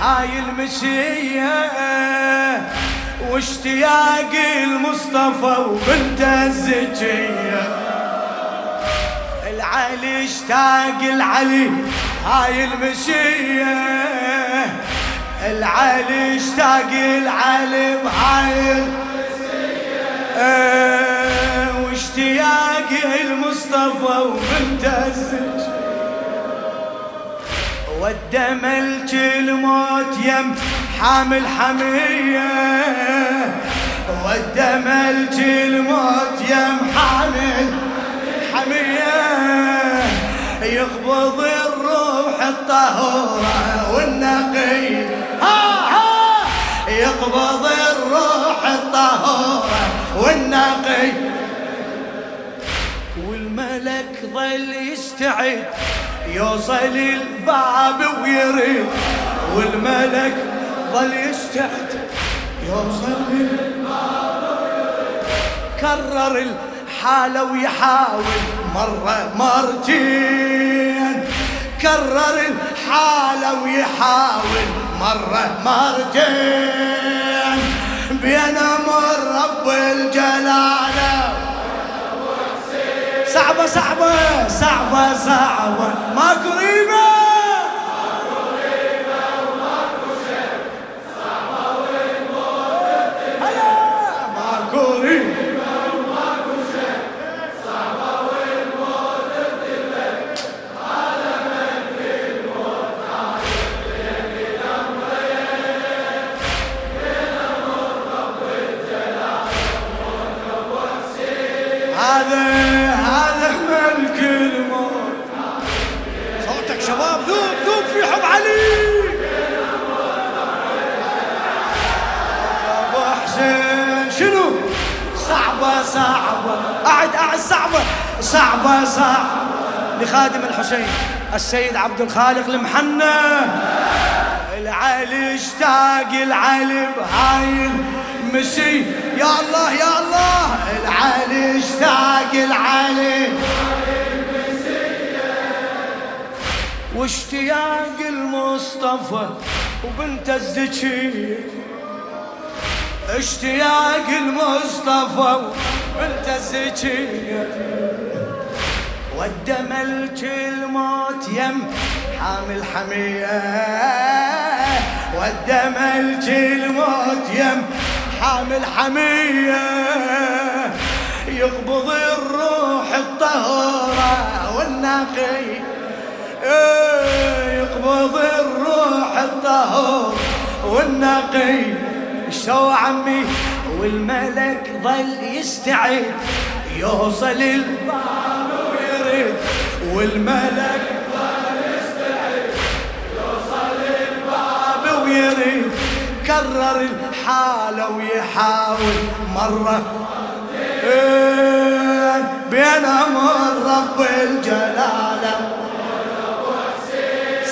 هاي المشية واشتياق المصطفى وبنت الزكية. العلي اشتاق العلي هاي المشية. العلي اشتاق العلي بهاي المشية. واشتياق المصطفى وبنت الزكية. ودى ملك الموت يم حامل حمية. ودى ملك الموت يم حامل حمية. يقبض الروح الطهورة والنقية. ها ها. يقبض الروح الطهورة والنقية. والملك ظل يستعد. يوصل الباب ويريد والملك ظل يستعد. يوصل الباب كرر الحالة ويحاول مرة مرتين. كرر الحالة ويحاول مرة مرتين. بين أمر رب الجلالة. صعبة صعبة صعبة صعبة. ما قريبة. شباب ذوب ذوب في حب علي. ابو حسين شنو؟ صعبة صعبة. قاعد قاعد صعبة. صعبة صعبة. لخادم الحسين السيد عبد الخالق المحنى العلي اشتاق العلي بهاي المسي يا الله يا الله. العلي اشتاق العلي. واشتياق المصطفى وبنت الزكية اشتياق المصطفى وبنت الزكية ودى ملك الموت يم حامل حمية. ودى ملك الموت يم حامل حمية. يقبض الروح الطهورة والنقي يقبض الروح الطهور والنقي شو عمي والملك ظل يستعد يوصل الباب ويريد. والملك كرر الحالة ويحاول مرة بين أمر رب الجلالة.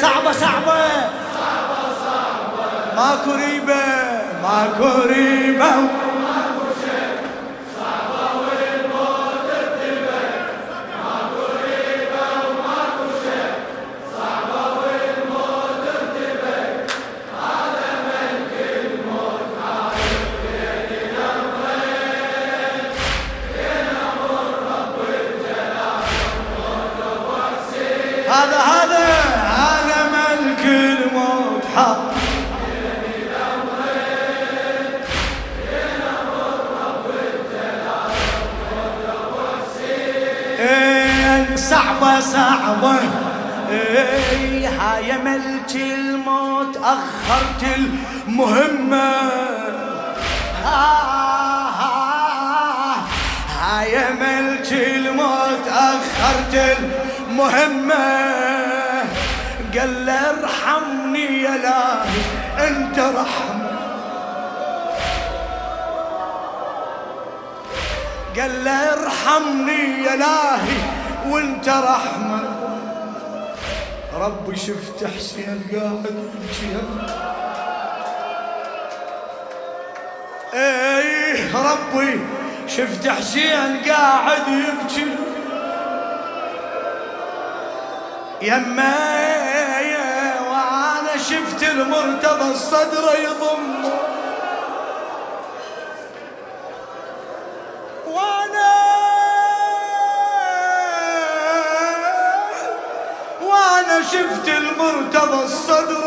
صعبة صعبة. ماكو ريبة ماكو ريبة إيه، هاي ملك الموت أخرت المهمة. ها- ها- هاي ملك الموت أخرت المهمة. قال له ارحمني يا لاهي أنت رحمة. قال له ارحمني يا لاهي وأنت رحمة. ربي شفت حسين قاعد يبكي إيه ربي شفت حسين قاعد يبكي يمي وأنا شفت المرتضى الصدر يضم شفت المرتضى الصدر.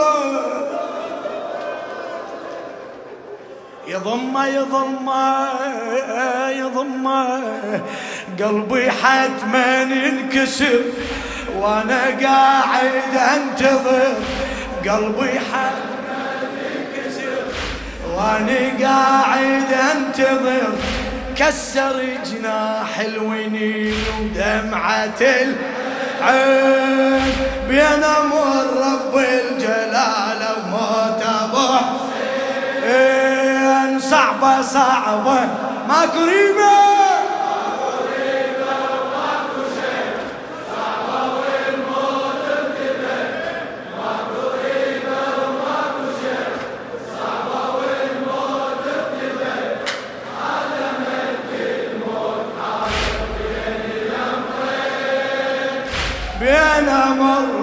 يضم يضم يضم. قلبي حتما ينكسر وأنا قاعد أنتظر. قلبي حتما ينكسر وأنا قاعد أنتظر. كسر جناح الونين ودمعة العين بين أمر رب الجلال وموت ابو حسين صعبة صعبة. ما قريبة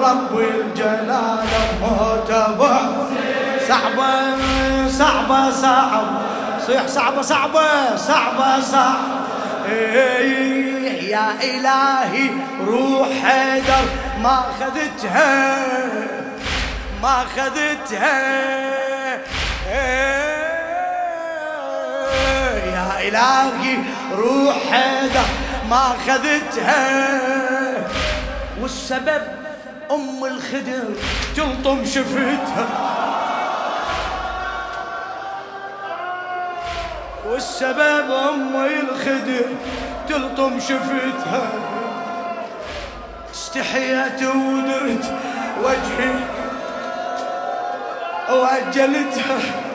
رب الجلال وموت ابو صعبة صعبة صعبة صيح صعبة صعبة صعبة صعبة إيه يا إلهي روح حيدر ما خذتها ما خذتها إيه يا إلهي روح حيدر ما خذتها والسبب أم الخدر تلطم شفتها. والسبب أم الخدر تلطم شفتها. استحيت ودرت وجهي وأجلتها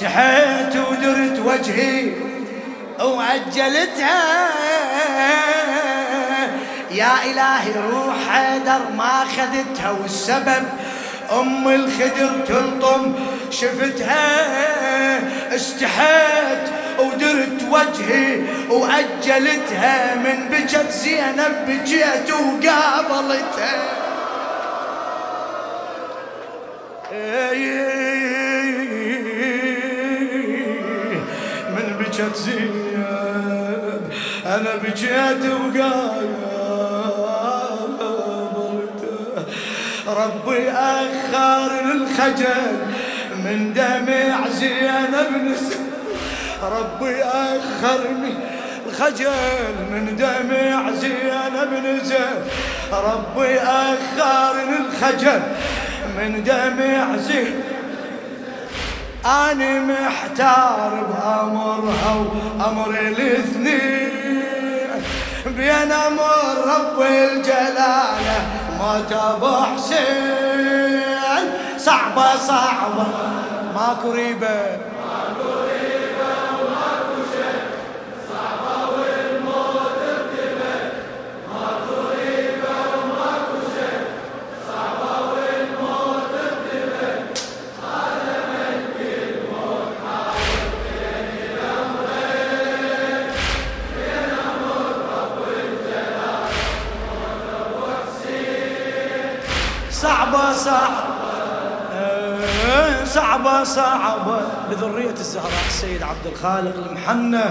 استحيت ودرت وجهي وأجلتها يا إلهي روح حيدر ما خذتها والسبب أم الخدر تلطم شفتها. استحيت ودرت وجهي وأجلتها من بجت زينب بجيت وقابلتها. زينب أنا بجيت وقابلتها ربي أخر الخجل من دمع زينب ربي أخرني الخجل من دمع زينب نزل ربي أخرني الخجل من دمع زينب أنا محتار بأمرها وأمر الاثنين. بين أمر رب الجلالة موت أبو حسين صعبة صعبة. ماكو ريبة. صعبة صعبة. صعبة صعبة. لذرية الزهراء السيد عبد الخالق المحنى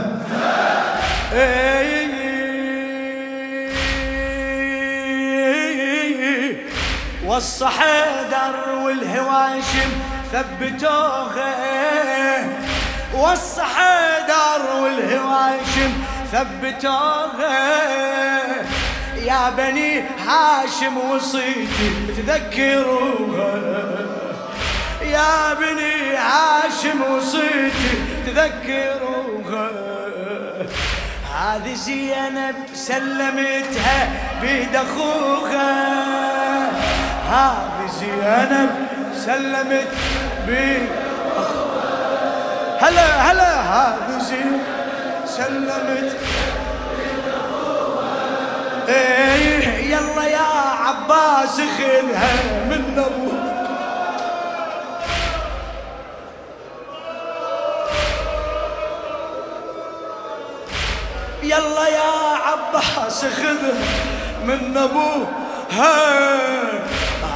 وصى حيدر والهواشم ثبتوها وصى حيدر والهواشم ثبتوها يا بني هاشم وصيتي تذكروها يا بني هاشم وصيتي تذكروها هذه زينب سلمتها بيد أخوها. هذه زينب سلمت بيد هلا هلا. هذه زينب سلمت إيه، يلا يا عباس خذها من ابوه يلا يا عباس خذها من ابوه ها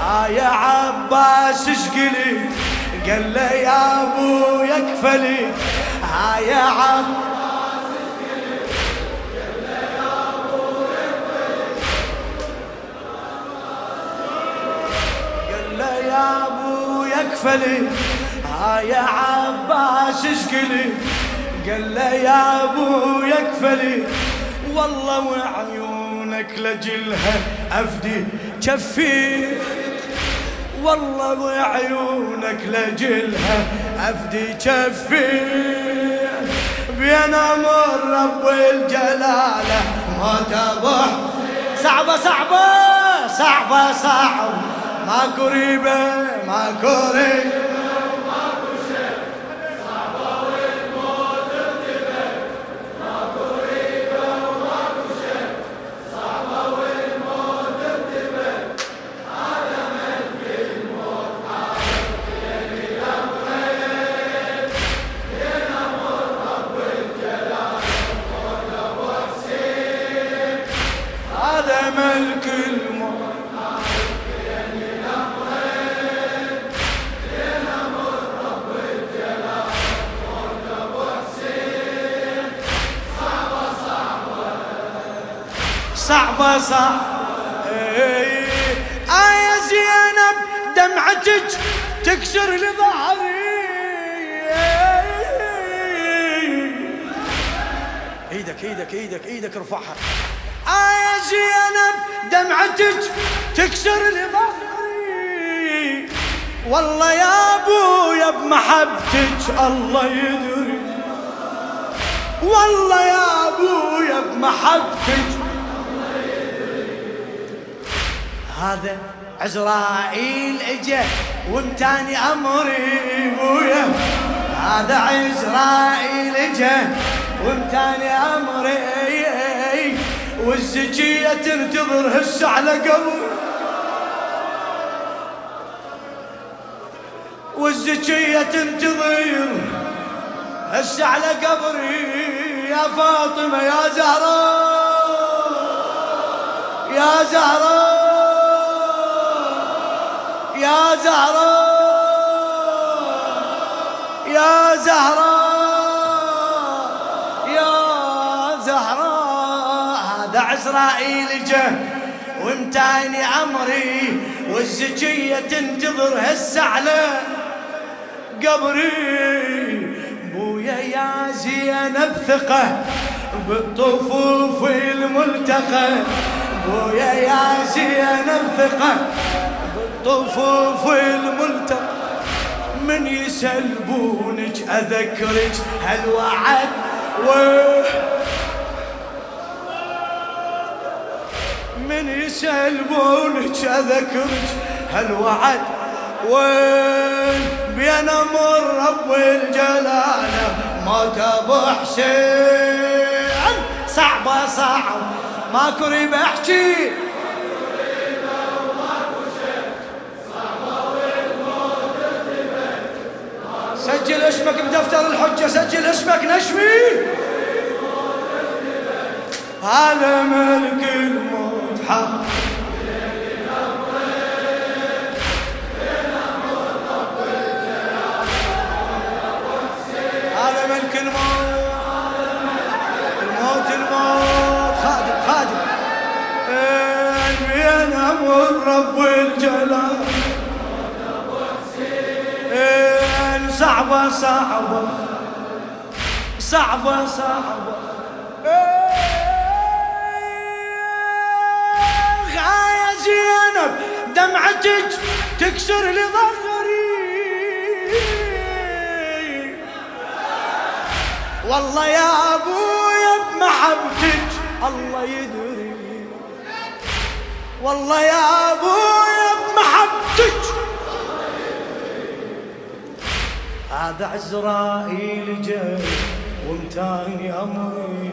آه يا عباس اشقلي قال له يا أبو يكفلي. ها يا عباس. يكفلي ها يا عباس اشقلي قال له يا أبو يكفلي. والله وعيونك لجلها أفدي كفي. والله وعيونك لجلها أفدي كفي. بين أمر رب الجلالة ما تضح صعبة صعبة صعبة صعبة. ماكو ريبة ماكو ريبة صعبة صعبة إيه آية زينب دمعتك تكسر لي ظهري إيدك إيدك إيدك إيدك ارفعها آية زينب دمعتك تكسر لي ظهري والله يا أبويا بمحبتك الله يدري. والله يا أبويا بمحبتك هذا عزرائيل اجى وامتاني أمري بويا هذا عزرائيل اجى وامتاني أمري. والزكية تنتظر هسه على قبر. والزكية تنتظر هسه على قبري يا فاطمة يا زهراء يا زهراء. عزرائيل جه وامتاني عمري والزكية تنتظر هالسعلة. قبري بويا يا زينب ثقة بالطفوف الملتقى. بويا يا زينب ثقة طفوف الملتقى. من يسلبونك أذكرك هالوعد و من يسلبونك اذكرك هالوعد وين؟ بين أمر رب الجلالة موت ابو حسين. صعبة صعب ما كريم أحكي. سجل اسمك بدفتر الحجة سجل اسمك نشمي. هذا ملك الموت. حق هذا ملك الموت الموت الموت. خادم خادم. بين أمر رب الجلال. صعبة صعبة. صعبة صعبة. زينب دمعتك تكسر لي ظهري والله يا أبويا بمحبتك الله يدري. والله يا أبويا بمحبتك هذا عزرائيل جاي وامتاني أمري.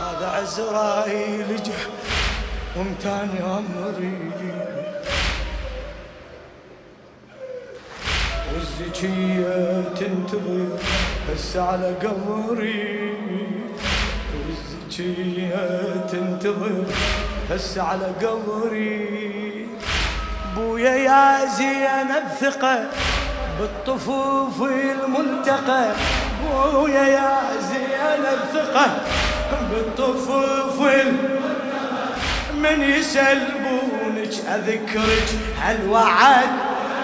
هذا عزرائيل جاي وامتاني امري والزكية تنتظر بس على قمري تنتظر هسه على قبري بويا يا زينب ثقة بالطفوف الملتقى بويا يا زينب ثقة بالطفوف من يسلبونك أذكرك هالوعد.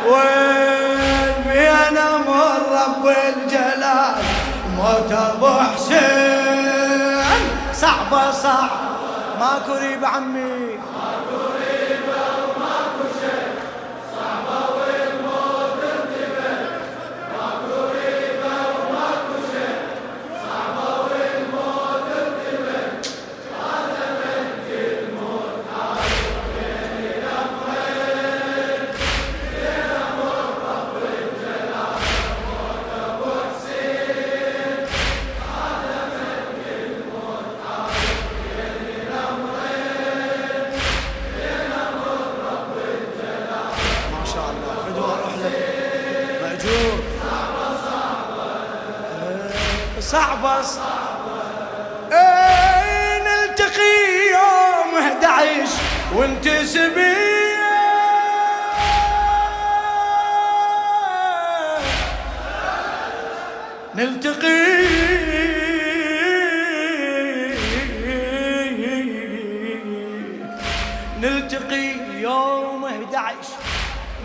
وين بين أمر رب الجلال؟ موت أبو حسين. صعبة صعب. ماكو ريب عمي. صعبة إيه نلتقي يوم 11 وانت سبيه نلتقي. نلتقي يوم 11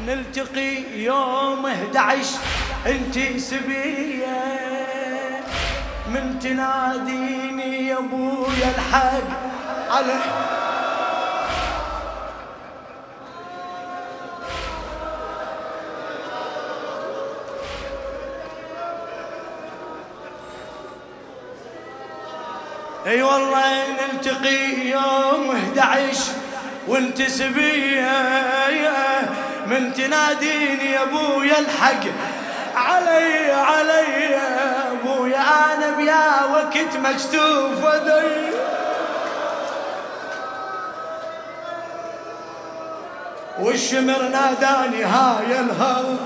نلتقي يوم 11 انت سبيه من تناديني يا أبويا الحق على أي والله نلتقي يوم 11 وانت سبيه من تناديني يا أبويا الحق علي علي. أنا بيا وقت مكتوف ودي والشمر ناداني هاي الهوى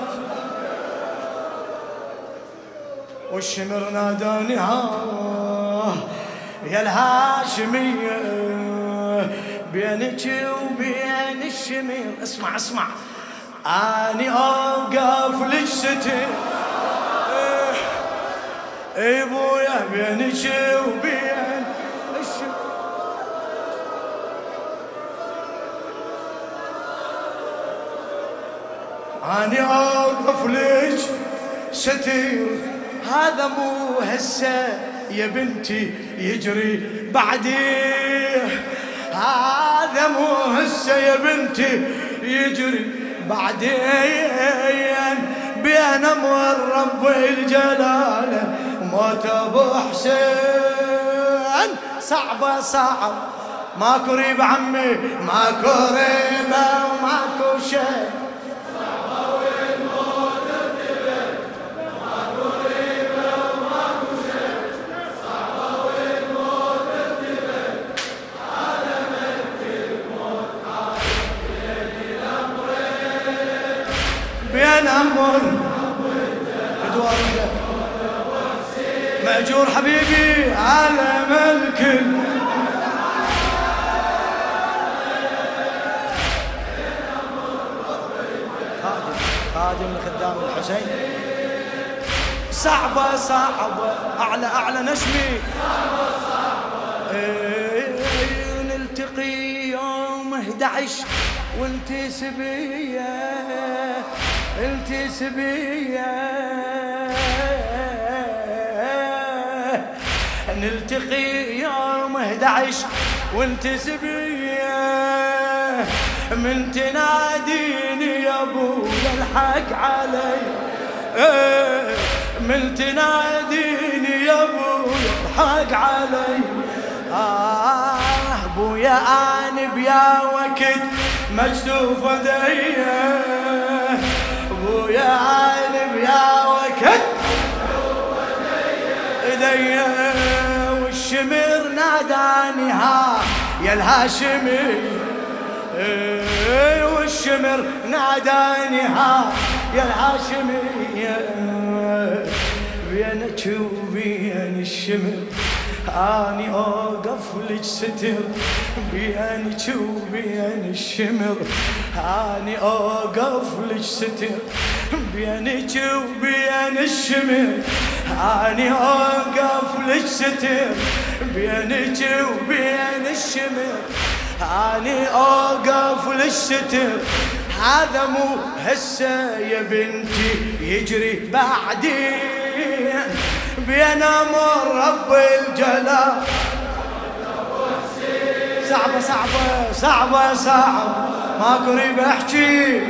والشمر ناداني ها يا الهاشمية. بينك وبين الشمير. اسمع اسمع. اني أوقف لك ستر اي بويا بينك وبين اني اوقف لك ستير هذا مو هسه يا بنتي يجري بعدي هذا مو هسه يا بنتي يجري بعدين بين أمر رب الجلال موت ابو حسين صعبة صعب. ماكو ريب عمي ماكو ريبة وماكو شيء. بين أمر مأجور حبيبي على ملك خادم خادم لخدام الحسين. صعبة صعبة. أعلى أعلى نشمي صعبة صعبة إيه، نلتقي يوم 11 وانت سبيه التس بيا نلتقي يوم 11 وانت بيا من تناديني يا ابويا الحق علي. من تناديني يا ابويا الحق علي. آه أبويا أنا بيا وقت مجدوف ودية. أبويا عالم يا ناداني ها يا الهاشمي والشمر ناداني ها يا الهاشمي بينك وبين الشمر. اني اوقف لك ستر بينك وبين الشمر اني اوقف لك ستر بينك وبين الشمر اني اوقف لك ستر بينك وبين الشمر اني اوقف لك ستر هذا مو هسه يا بنتي يجري بعدين بين أمر رب الجلال. صعبة صعبة صعبة صعبة. ماكو ريب أحكي.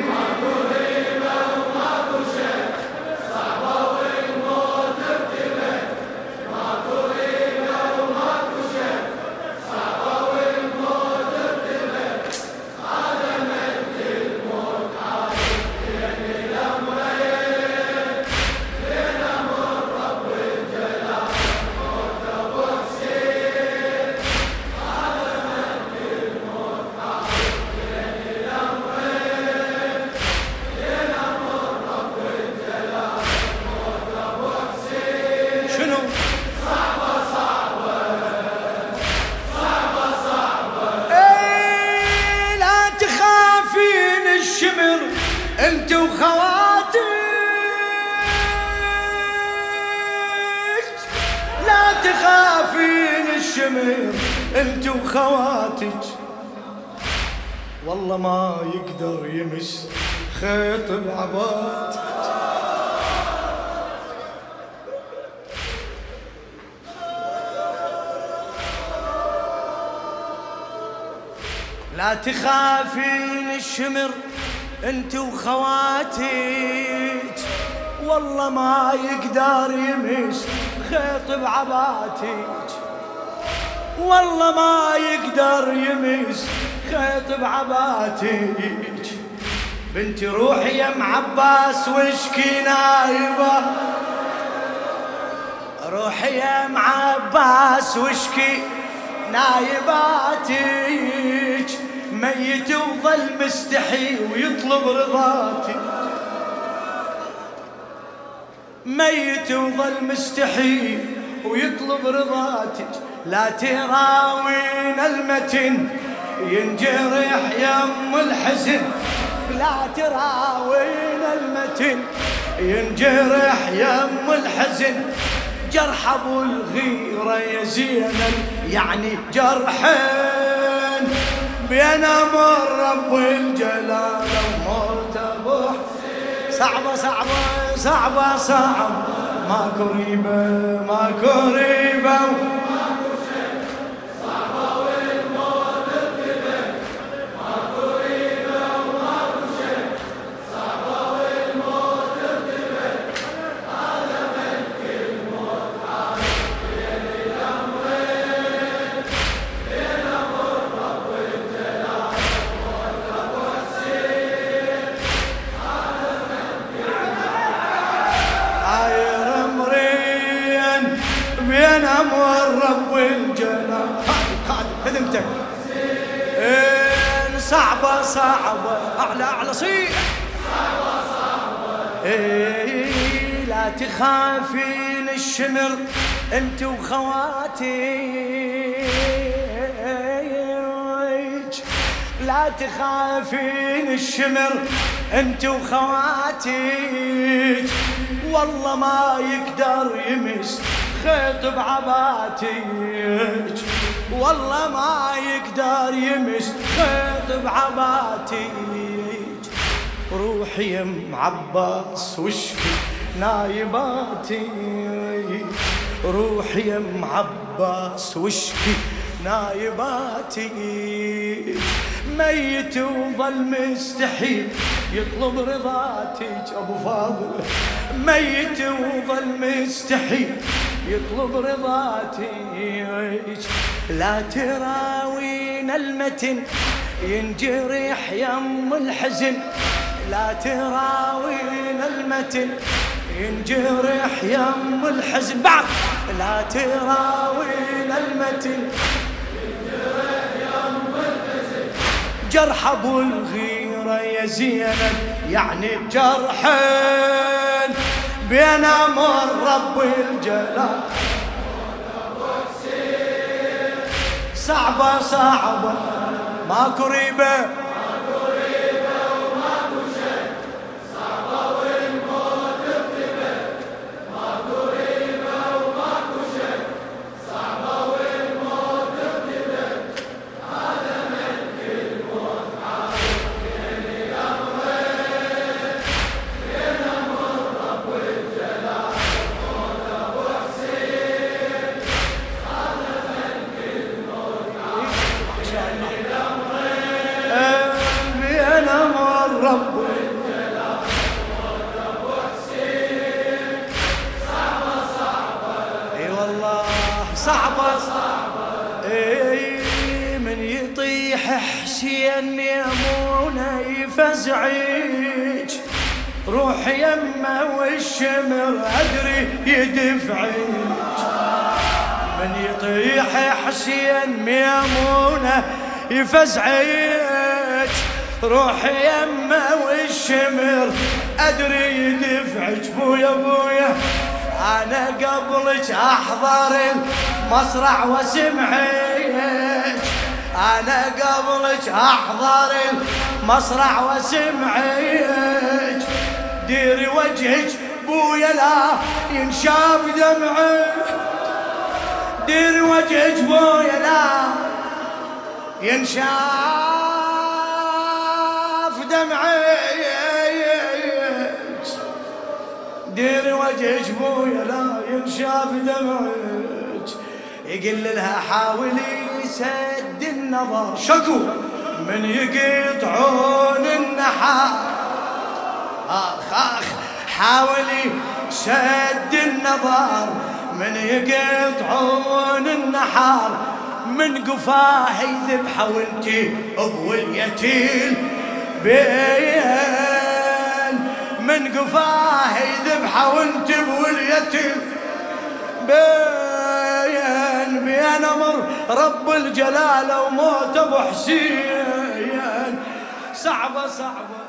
تخافين الشمر انت وخواتك والله ما يقدر يمس خيط العبات لا تخافين الشمر انت وخواتك والله ما يقدر يمس خيط بعباتك. والله ما يقدر يمس خيط بعباتك. بنتي روحي يا معباس واشكي نايبة. روحي يا معباس واشكي نايباتك. ميت وظل مستحي ويطلب رضاتي ميت وظل مستحي ويطلب رضاتك. لا تراوين المتن ينجرح يم الحزن. لا تراوين المتن ينجرح يم الحزن. جرح أبو الغيرة يا زينب يعني جرحين. بين أمر رب الجلال وموت ابو صعبة صعبة. صعبة صعبة. ماكو ريبه ماكو ريبه أعلى أعلى صيح. إيه لا تخافين الشمر أنت وخواتك لا تخافين الشمر أنت وخواتك والله ما يقدر يمس خيط بعباتك والله ما يقدر يمس خيط بعباتك روحي ام عباس وشكي نايباتي روحي ام عباس وشكي نايباتي ميت وظل مستحيل يطلب رضاتك ابو فاضل. ميت وظل مستحيل يطلب رضاتك لا تراوين المتن ينجرح يم الحزن. لا تراوين المتن ينجرح يم الحزن. بعض لا تراوين المتن جرح أبو الغيرة يا زينب. يعني جرحين بين أمر رب الجلال. صعبة صعبة ماكو ريبة. يفزعج روح يمه والشمر ادري يدفعج من يطيح حسين ميمونه يفزعج روح يمه والشمر ادري يدفعج بويا بويا أنا قبلك أحضر المصرع وسمعك أنا قبلك أحضر المصرع وسمعك. ديري وجهك بويا لا ينشاف دمعك. ديري وجهك بويا لا ينشاف دمعك. ديري وجهك بويا لا ينشاف دمعك. يقل لها حاولي النظر. شكو. من يقطعون النحار آخ آخ حاولي سد النظر. من يقطعون النحار. من قفاه يذبحه وانتي ابو اليتيم بيه من قفاه يذبحه وانت بوليتم بين. بين أمر رب الجلال وموت ابو حسين صعبة صعبة.